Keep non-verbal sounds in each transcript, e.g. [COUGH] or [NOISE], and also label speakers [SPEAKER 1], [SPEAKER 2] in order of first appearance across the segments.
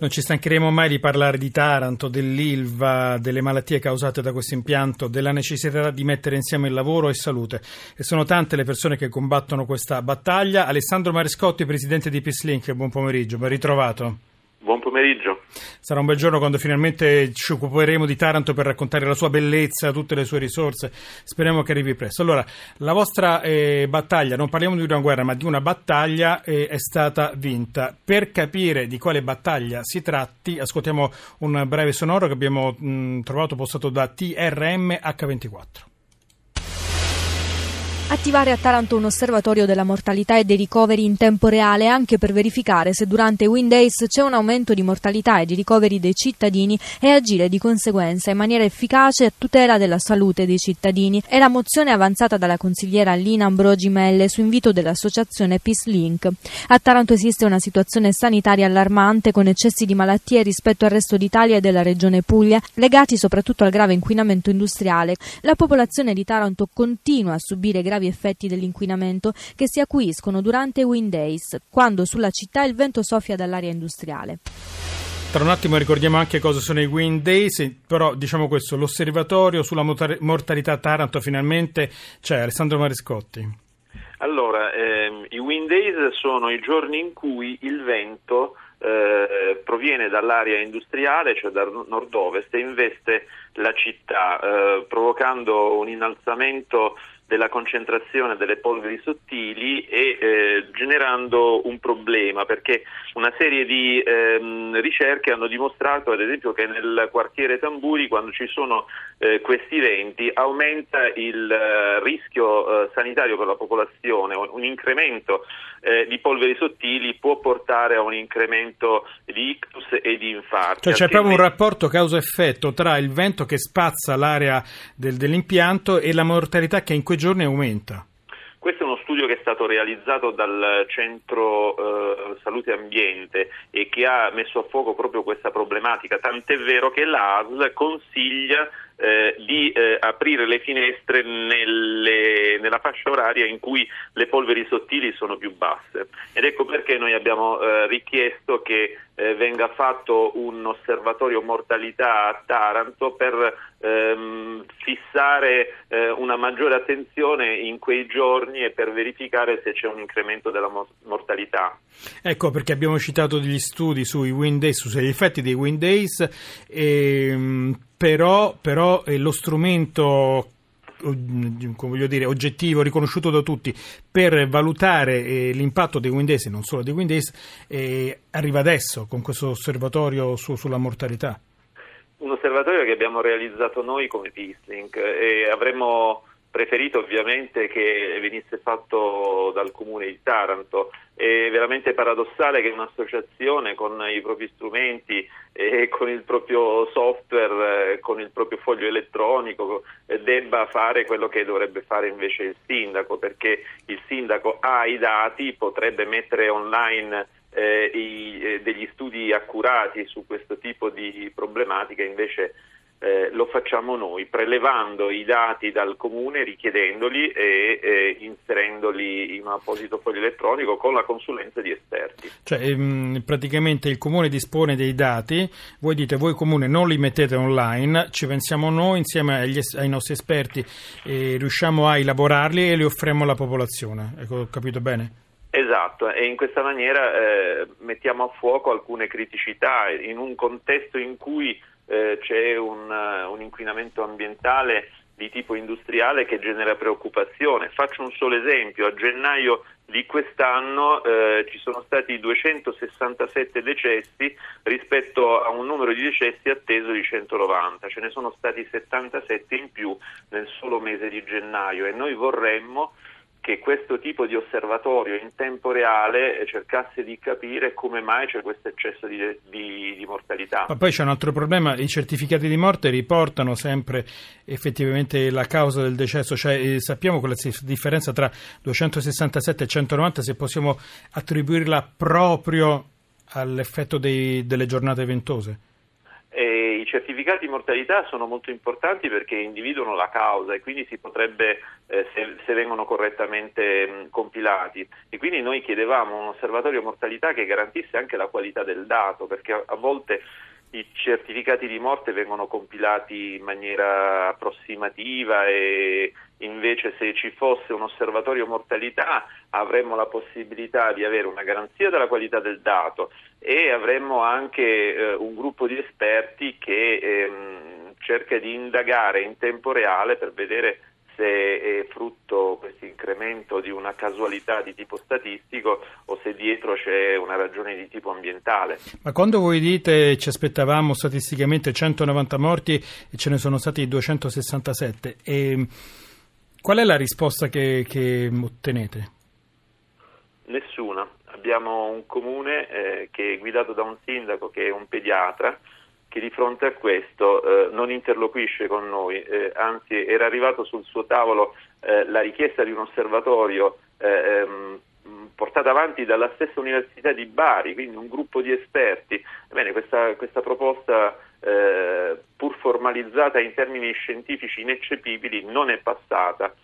[SPEAKER 1] Non ci stancheremo mai di parlare di Taranto, dell'ILVA, delle malattie causate da questo impianto, della necessità di mettere insieme il lavoro e salute. E sono tante le persone che combattono questa battaglia. Alessandro Marescotti, presidente di Peacelink, buon pomeriggio, ben ritrovato.
[SPEAKER 2] Pomeriggio.
[SPEAKER 1] Sarà un bel giorno quando finalmente ci occuperemo di Taranto per raccontare la sua bellezza, tutte le sue risorse. Speriamo che arrivi presto. Allora, la vostra eh, battaglia, non parliamo di una guerra, ma di una battaglia, eh, è stata vinta. Per capire di quale battaglia si tratti, ascoltiamo un breve sonoro che abbiamo mh, trovato postato da TRM H24.
[SPEAKER 3] Attivare a Taranto un osservatorio della mortalità e dei ricoveri in tempo reale anche per verificare se durante i Windays c'è un aumento di mortalità e di ricoveri dei cittadini e agire di conseguenza in maniera efficace a tutela della salute dei cittadini. È la mozione avanzata dalla consigliera Lina Ambrogi Melle su invito dell'associazione Peace Link. A Taranto esiste una situazione sanitaria allarmante con eccessi di malattie rispetto al resto d'Italia e della regione Puglia, legati soprattutto al grave inquinamento industriale. La popolazione di Taranto continua a subire gravi gravi effetti dell'inquinamento che si acuiscono durante i wind days, quando sulla città il vento soffia dall'aria industriale.
[SPEAKER 1] Tra un attimo ricordiamo anche cosa sono i Wind Days, però diciamo questo, l'osservatorio sulla mortalità Taranto finalmente c'è, Alessandro Marescotti.
[SPEAKER 2] Allora, ehm, i Wind Days sono i giorni in cui il vento eh, proviene dall'area industriale, cioè dal nord-ovest, e investe la città, eh, provocando un innalzamento della concentrazione delle polveri sottili e eh, generando un problema perché una serie di ehm, ricerche hanno dimostrato ad esempio che nel quartiere Tamburi quando ci sono eh, questi venti aumenta il eh, rischio eh, sanitario per la popolazione, un incremento eh, di polveri sottili può portare a un incremento di ictus e di infarti.
[SPEAKER 1] Cioè c'è proprio un rapporto causa-effetto tra il vento che spazza l'area del, dell'impianto e la mortalità che in quei giorni aumenta.
[SPEAKER 2] Questo è uno studio che è stato realizzato dal Centro eh, Salute Ambiente e che ha messo a fuoco proprio questa problematica, tant'è vero che l'ASL consiglia eh, di eh, aprire le finestre nelle, nella fascia oraria in cui le polveri sottili sono più basse. Ed ecco perché noi abbiamo eh, richiesto che eh, venga fatto un osservatorio mortalità a Taranto per ehm, fissare eh, una maggiore attenzione in quei giorni e per verificare se c'è un incremento della mo- mortalità.
[SPEAKER 1] Ecco perché abbiamo citato degli studi sui wind days, sugli effetti dei wind days, e, però, però lo strumento voglio dire, oggettivo, riconosciuto da tutti, per valutare eh, l'impatto dei Windays e non solo dei Windays, eh, arriva adesso con questo osservatorio su, sulla mortalità.
[SPEAKER 2] Un osservatorio che abbiamo realizzato noi come Peacelink e avremmo preferito ovviamente che venisse fatto dal comune di Taranto. È veramente paradossale che un'associazione con i propri strumenti e con il proprio software, eh, con il proprio foglio elettronico, eh, debba fare quello che dovrebbe fare invece il sindaco, perché il sindaco ha i dati, potrebbe mettere online eh, i, eh, degli studi accurati su questo tipo di problematiche, invece eh, lo facciamo noi, prelevando i dati dal comune, richiedendoli e eh, inserendoli in un apposito foglio elettronico con la consulenza di esperti.
[SPEAKER 1] Cioè, ehm, praticamente il comune dispone dei dati, voi dite voi comune non li mettete online, ci pensiamo noi insieme agli, ai nostri esperti, eh, riusciamo a elaborarli e li offriamo alla popolazione. Ecco, ho capito bene?
[SPEAKER 2] Esatto, e in questa maniera eh, mettiamo a fuoco alcune criticità in un contesto in cui eh, c'è un, uh, un, inquinamento ambientale di tipo industriale che genera preoccupazione. Faccio un solo esempio, a gennaio di quest'anno eh, ci sono stati 267 decessi rispetto a un numero di decessi atteso di 190, ce ne sono stati 77 in più nel solo mese di gennaio e noi vorremmo che questo tipo di osservatorio in tempo reale cercasse di capire come mai c'è questo eccesso di, di, di, mortalità.
[SPEAKER 1] Ma poi c'è un altro problema, i certificati di morte riportano sempre effettivamente la causa del decesso, cioè eh, sappiamo quella differenza tra 267 e 190 se possiamo attribuirla proprio all'effetto dei, delle giornate ventose?
[SPEAKER 2] E I certificati di mortalità sono molto importanti perché individuano la causa e quindi si potrebbe, eh, se, se, vengono correttamente mh, compilati. E quindi noi chiedevamo un osservatorio mortalità che garantisse anche la qualità del dato, perché a, a volte i certificati di morte vengono compilati in maniera approssimativa e invece se ci fosse un osservatorio mortalità avremmo la possibilità di avere una garanzia della qualità del dato e avremmo anche eh, un gruppo di esperti che ehm, cerca di indagare in tempo reale per vedere se è frutto questo incremento di una casualità di tipo statistico o se dietro c'è una ragione di tipo ambientale.
[SPEAKER 1] Ma quando voi dite ci aspettavamo statisticamente 190 morti e ce ne sono stati 267, e qual è la risposta che, che ottenete?
[SPEAKER 2] Nessuna. Abbiamo un comune eh, che è guidato da un sindaco che è un pediatra che di fronte a questo eh, non interloquisce con noi, eh, anzi era arrivato sul suo tavolo eh, la richiesta di un osservatorio eh, ehm, portata avanti dalla stessa Università di Bari, quindi un gruppo di esperti. Ebbene, questa, questa proposta, eh, pur formalizzata in termini scientifici ineccepibili, non è passata.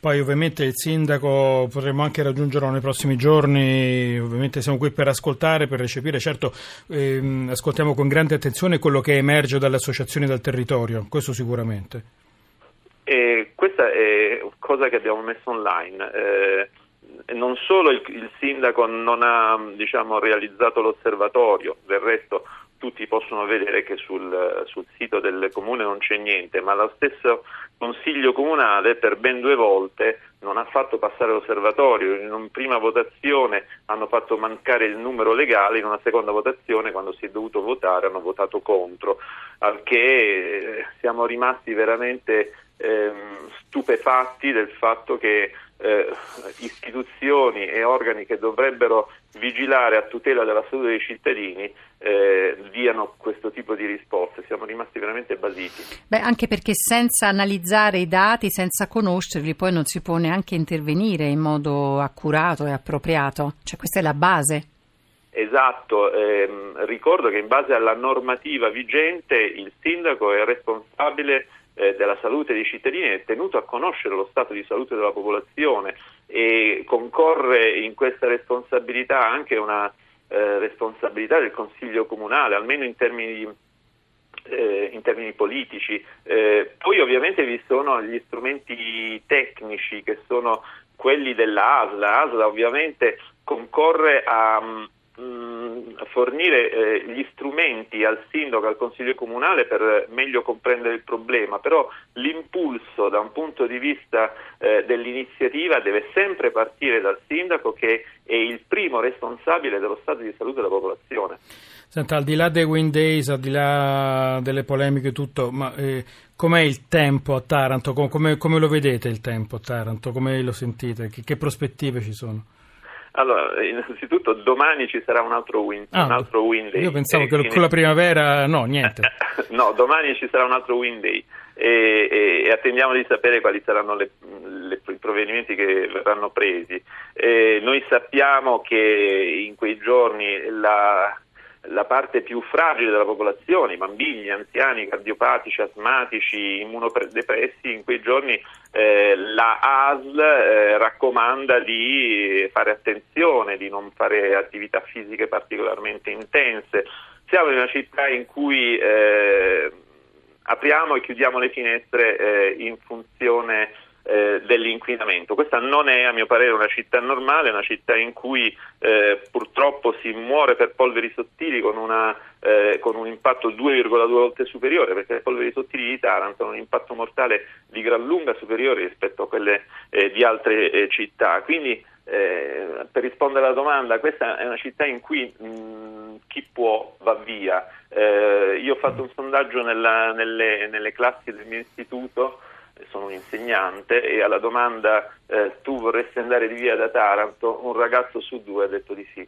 [SPEAKER 1] Poi ovviamente il sindaco potremo anche raggiungerlo nei prossimi giorni, ovviamente siamo qui per ascoltare, per recepire, certo ehm, ascoltiamo con grande attenzione quello che emerge dalle associazioni del territorio, questo sicuramente.
[SPEAKER 2] E questa è cosa che abbiamo messo online. Eh, non solo il, il, sindaco non ha diciamo, realizzato l'osservatorio, del resto tutti possono vedere che sul, sul, sito del comune non c'è niente, ma lo stesso Consiglio comunale per ben due volte non ha fatto passare l'osservatorio, in una prima votazione hanno fatto mancare il numero legale, in una seconda votazione quando si è dovuto votare hanno votato contro, al che eh, siamo rimasti veramente eh, stupefatti del fatto che eh, istituzioni e organi che dovrebbero vigilare a tutela della salute dei cittadini eh, diano questo tipo di risposte. Siamo rimasti veramente basiti.
[SPEAKER 4] Beh, anche perché senza analizzare i dati, senza conoscerli, poi non si può neanche intervenire in modo accurato e appropriato. Cioè, questa è la base.
[SPEAKER 2] Esatto, ehm, ricordo che in base alla normativa vigente il sindaco è responsabile eh, della salute dei cittadini è tenuto a conoscere lo stato di salute della popolazione e concorre in questa responsabilità anche una eh, responsabilità del Consiglio Comunale, almeno in termini di eh, in termini politici. Eh, poi ovviamente vi sono gli strumenti tecnici che sono quelli dell'ASLA. L'ASLA ovviamente concorre a, fornire eh, gli strumenti al sindaco, al consiglio comunale per meglio comprendere il problema, però l'impulso da un punto di vista eh, dell'iniziativa deve sempre partire dal sindaco che è il primo responsabile dello stato di salute della popolazione.
[SPEAKER 1] Senta, al di là dei Wind Days, al di là delle polemiche e tutto, ma eh, com'è il tempo a Taranto? Come, come, lo vedete il tempo a Taranto? Come lo sentite? Che, che prospettive ci sono?
[SPEAKER 2] Allora, innanzitutto domani ci sarà un altro win, ah, un altro win day.
[SPEAKER 1] Io pensavo che con la primavera no, niente. [LAUGHS]
[SPEAKER 2] no, domani ci sarà un altro win day e, e, e attendiamo di sapere quali saranno le, le, i provvedimenti che verranno presi. E noi sappiamo che in quei giorni la la parte più fragile della popolazione, i bambini, gli anziani, cardiopatici, asmatici, immunodepressi, in quei giorni eh, la ASL eh, raccomanda di fare attenzione, di non fare attività fisiche particolarmente intense. Siamo in una città in cui eh, apriamo e chiudiamo le finestre eh, in funzione eh, dell'inquinamento. Questa non è a mio parere una città normale, una città in cui eh, purtroppo si muore per polveri sottili con, una, eh, con un impatto 2,2 volte superiore, perché le polveri sottili di Taranto hanno un impatto mortale di gran lunga superiore rispetto a quelle eh, di altre eh, città. Quindi eh, per rispondere alla domanda, questa è una città in cui mh, chi può va via. io ho fatto un sondaggio nella, nelle, nelle classi del mio istituto sono un insegnante e alla domanda eh, tu vorresti andare via da Taranto, un ragazzo su due ha detto di sì.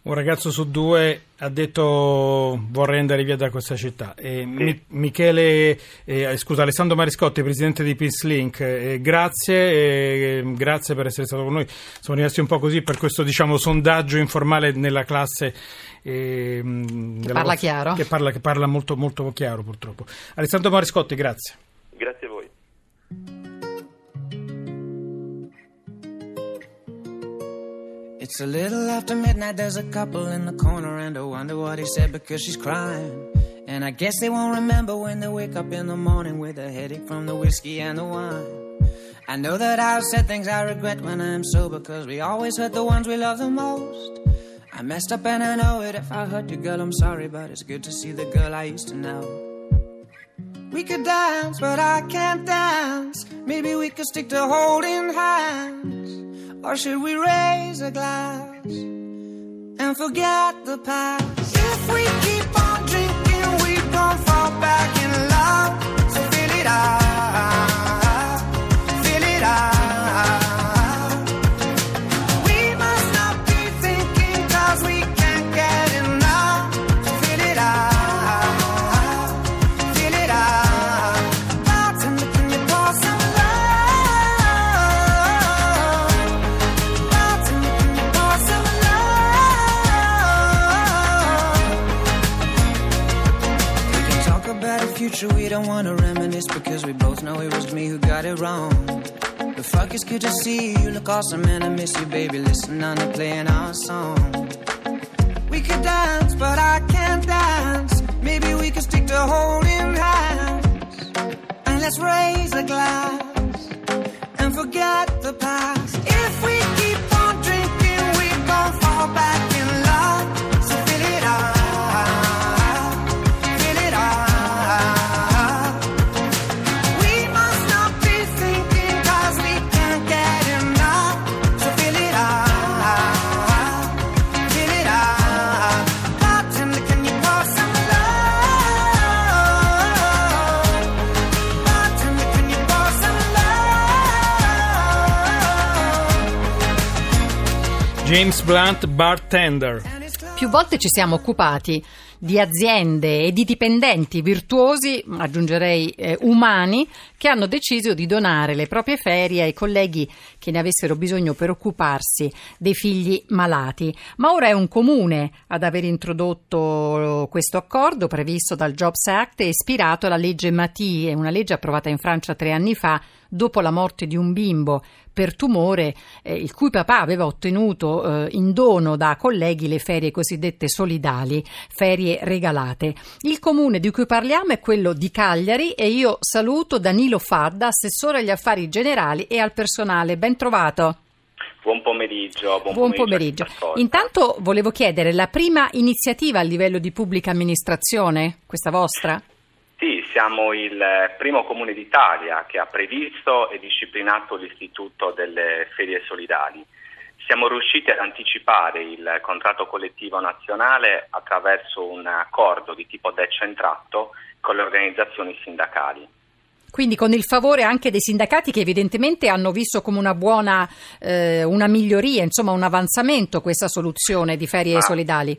[SPEAKER 1] un ragazzo su due ha detto vorrei andare via da questa città. E Mi- Michele, eh, scusa, Alessandro Mariscotti, presidente di Peace Link, eh, grazie, eh, grazie per essere stato con noi. Siamo rimasti un po' così per questo diciamo, sondaggio informale nella classe. eh, della
[SPEAKER 4] parla
[SPEAKER 1] vostra-
[SPEAKER 4] chiaro.
[SPEAKER 1] Che parla, che parla molto, molto chiaro purtroppo. Alessandro Mariscotti. Grazie
[SPEAKER 5] It's a little after midnight, there's a couple in the corner, and I wonder what he said because she's crying. And I guess they won't remember when they wake up in the morning with a headache from the whiskey and the wine. I know that I've said things I regret when I'm sober, because we always hurt the ones we love the most. I messed up and I know it. If I hurt you, girl, I'm sorry, but it's good to see the girl I used to know. We could dance, but I can't dance. Maybe we could stick to holding hands. Or should we raise a glass and forget the past? If we keep on drinking, we don't fall back in love. So fill it up, good to see you. You look awesome, and I miss you, baby. Listen, to playing our song. We could dance, but I can't dance. Maybe we could stick to holding hands. And let's raise a glass and forget the past. If we
[SPEAKER 1] James Blunt, bartender.
[SPEAKER 4] Più volte ci siamo occupati di aziende e di dipendenti virtuosi, aggiungerei eh, umani, che hanno deciso di donare le proprie ferie ai colleghi che ne avessero bisogno per occuparsi dei figli malati. Ma ora è un comune ad aver introdotto questo accordo previsto dal Jobs Act e ispirato alla legge Matie, una legge approvata in Francia tre anni fa dopo la morte di un bimbo per tumore, eh, il cui papà aveva ottenuto eh, in dono da colleghi le ferie cosiddette solidali, ferie regalate. Il comune di cui parliamo è quello di Cagliari e io saluto Danilo Fadda, assessore agli affari generali e al personale. Ben trovato.
[SPEAKER 6] Buon pomeriggio. Buon,
[SPEAKER 4] Buon
[SPEAKER 6] pomeriggio.
[SPEAKER 4] pomeriggio. Intanto volevo chiedere la prima iniziativa a livello di pubblica amministrazione, questa vostra?
[SPEAKER 6] Sì, siamo il primo comune d'Italia che ha previsto e disciplinato l'istituto delle ferie solidali. Siamo riusciti ad anticipare il contratto collettivo nazionale attraverso un accordo di tipo decentrato con le organizzazioni sindacali.
[SPEAKER 4] Quindi con il favore anche dei sindacati che evidentemente hanno visto come una buona, eh, una miglioria, insomma un avanzamento questa soluzione di ferie
[SPEAKER 6] Ah.
[SPEAKER 4] solidali.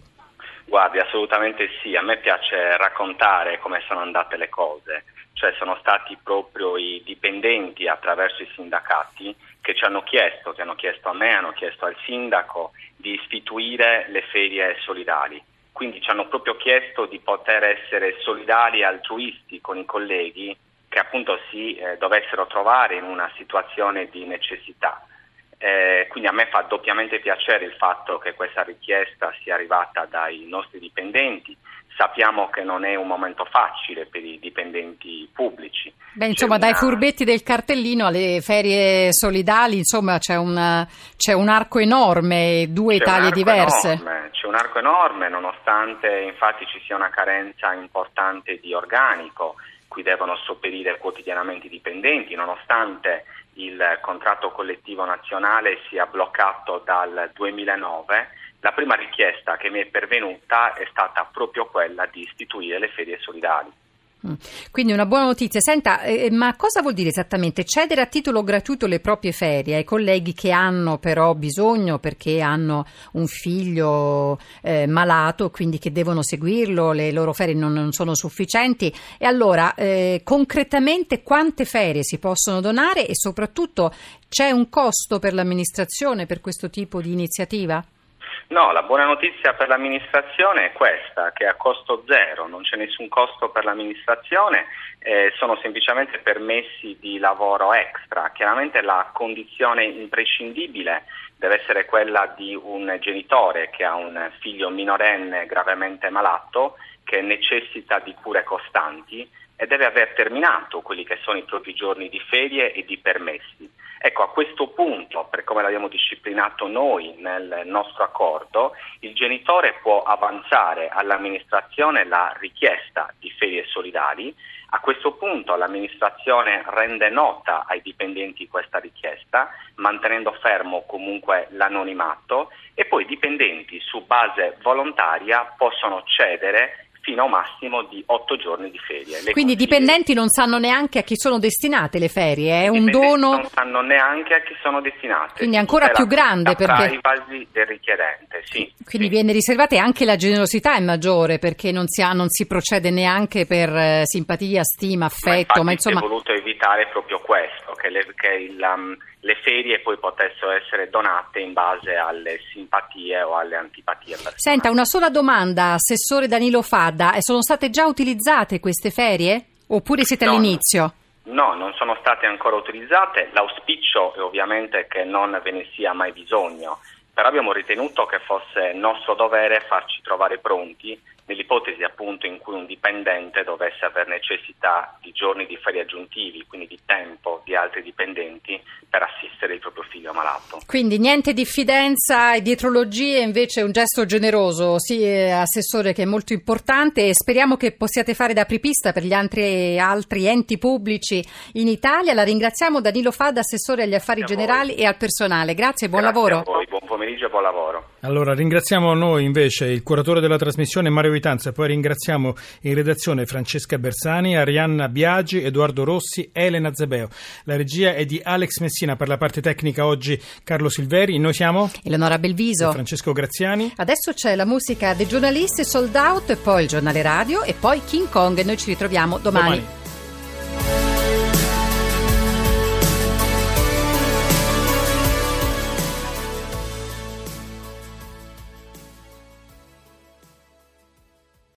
[SPEAKER 6] Guardi, assolutamente sì, a me piace raccontare come sono andate le cose, cioè sono stati proprio i dipendenti attraverso i sindacati che ci hanno chiesto, che hanno chiesto a me, hanno chiesto al sindaco di istituire le ferie solidali. Quindi ci hanno proprio chiesto di poter essere solidali e altruisti con i colleghi che appunto si eh, dovessero trovare in una situazione di necessità. Eh, quindi a me fa doppiamente piacere il fatto che questa richiesta sia arrivata dai nostri dipendenti. Sappiamo che non è un momento facile per i dipendenti pubblici.
[SPEAKER 4] Beh, insomma,
[SPEAKER 6] C'è
[SPEAKER 4] dai
[SPEAKER 6] una-
[SPEAKER 4] furbetti del cartellino alle ferie solidali, insomma, c'è un, c'è un arco enorme, due
[SPEAKER 6] C'è
[SPEAKER 4] Italie diverse.
[SPEAKER 6] enorme, c'è un arco enorme, nonostante infatti ci sia una carenza importante di organico, cui devono sopperire quotidianamente i dipendenti, nonostante il contratto collettivo nazionale sia bloccato dal 2009. La prima richiesta che mi è pervenuta è stata proprio quella di istituire le ferie solidali.
[SPEAKER 4] Mm. Quindi una buona notizia. Senta, eh, ma cosa vuol dire esattamente cedere a titolo gratuito le proprie ferie ai colleghi che hanno però bisogno perché hanno un figlio eh, malato, quindi che devono seguirlo, le loro ferie non, non sono sufficienti? E allora, eh, concretamente quante ferie si possono donare e soprattutto c'è un costo per l'amministrazione per questo tipo di iniziativa?
[SPEAKER 6] No, la buona notizia per l'amministrazione è questa, che a costo zero, non c'è nessun costo per l'amministrazione, eh, sono semplicemente permessi di lavoro extra. Chiaramente la condizione imprescindibile deve essere quella di un genitore che ha un figlio minorenne gravemente malato che necessita di cure costanti e deve aver terminato quelli che sono i propri giorni di ferie e di permessi. Ecco, a questo punto, per come l'abbiamo disciplinato noi nel nostro accordo, il genitore può avanzare all'amministrazione la richiesta di ferie solidali. A questo punto l'amministrazione rende nota ai dipendenti questa richiesta, mantenendo fermo comunque l'anonimato e poi i dipendenti su base volontaria possono cedere fino a un massimo di otto giorni di ferie.
[SPEAKER 4] Le Quindi i dipendenti non sanno neanche a chi sono destinate le ferie, è un dono...
[SPEAKER 6] Non sanno neanche a chi sono destinate.
[SPEAKER 4] Quindi è ancora più grande
[SPEAKER 6] perché... privacy del richiedente, sì.
[SPEAKER 4] Quindi
[SPEAKER 6] sì.
[SPEAKER 4] viene riservata e anche la generosità è maggiore perché non si, ha, non si procede neanche per eh, simpatia, stima, affetto, ma,
[SPEAKER 6] ma
[SPEAKER 4] insomma...
[SPEAKER 6] È voluto evitare proprio questo, che, le, che il... Um, le ferie poi potessero essere donate in base alle simpatie o alle antipatie personali.
[SPEAKER 4] Senta, una sola domanda, Assessore Danilo Fadda, eh, sono state già utilizzate queste ferie? Oppure siete
[SPEAKER 6] no,
[SPEAKER 4] all'inizio?
[SPEAKER 6] No, non sono state ancora utilizzate, l'auspicio è ovviamente che non ve ne sia mai bisogno, però abbiamo ritenuto che fosse nostro dovere farci trovare pronti nell'ipotesi appunto in cui un dipendente dovesse aver necessità di giorni di ferie aggiuntivi, quindi di tempo di altri dipendenti per assistere il proprio figlio malato.
[SPEAKER 4] Quindi niente diffidenza e dietrologie, invece un gesto generoso, sì, eh, Assessore, che è molto importante e speriamo che possiate fare da apripista per gli altri, altri enti pubblici in Italia. La ringraziamo Danilo Fada, Assessore agli Affari Generali e al personale. Grazie e buon
[SPEAKER 6] Grazie
[SPEAKER 4] lavoro.
[SPEAKER 6] A voi, buon pomeriggio e buon lavoro.
[SPEAKER 1] Allora, ringraziamo noi invece il curatore della trasmissione Mario Vitanza, poi ringraziamo in redazione Francesca Bersani, Arianna Biagi, Edoardo Rossi, Elena Zabeo. La regia è di Alex Messina, per la parte tecnica oggi Carlo Silveri, noi siamo
[SPEAKER 4] Eleonora Belviso,
[SPEAKER 1] Francesco Graziani.
[SPEAKER 4] Adesso c'è la musica dei giornalisti Sold Out e poi il giornale radio e poi King Kong e noi ci ritroviamo domani.
[SPEAKER 1] domani.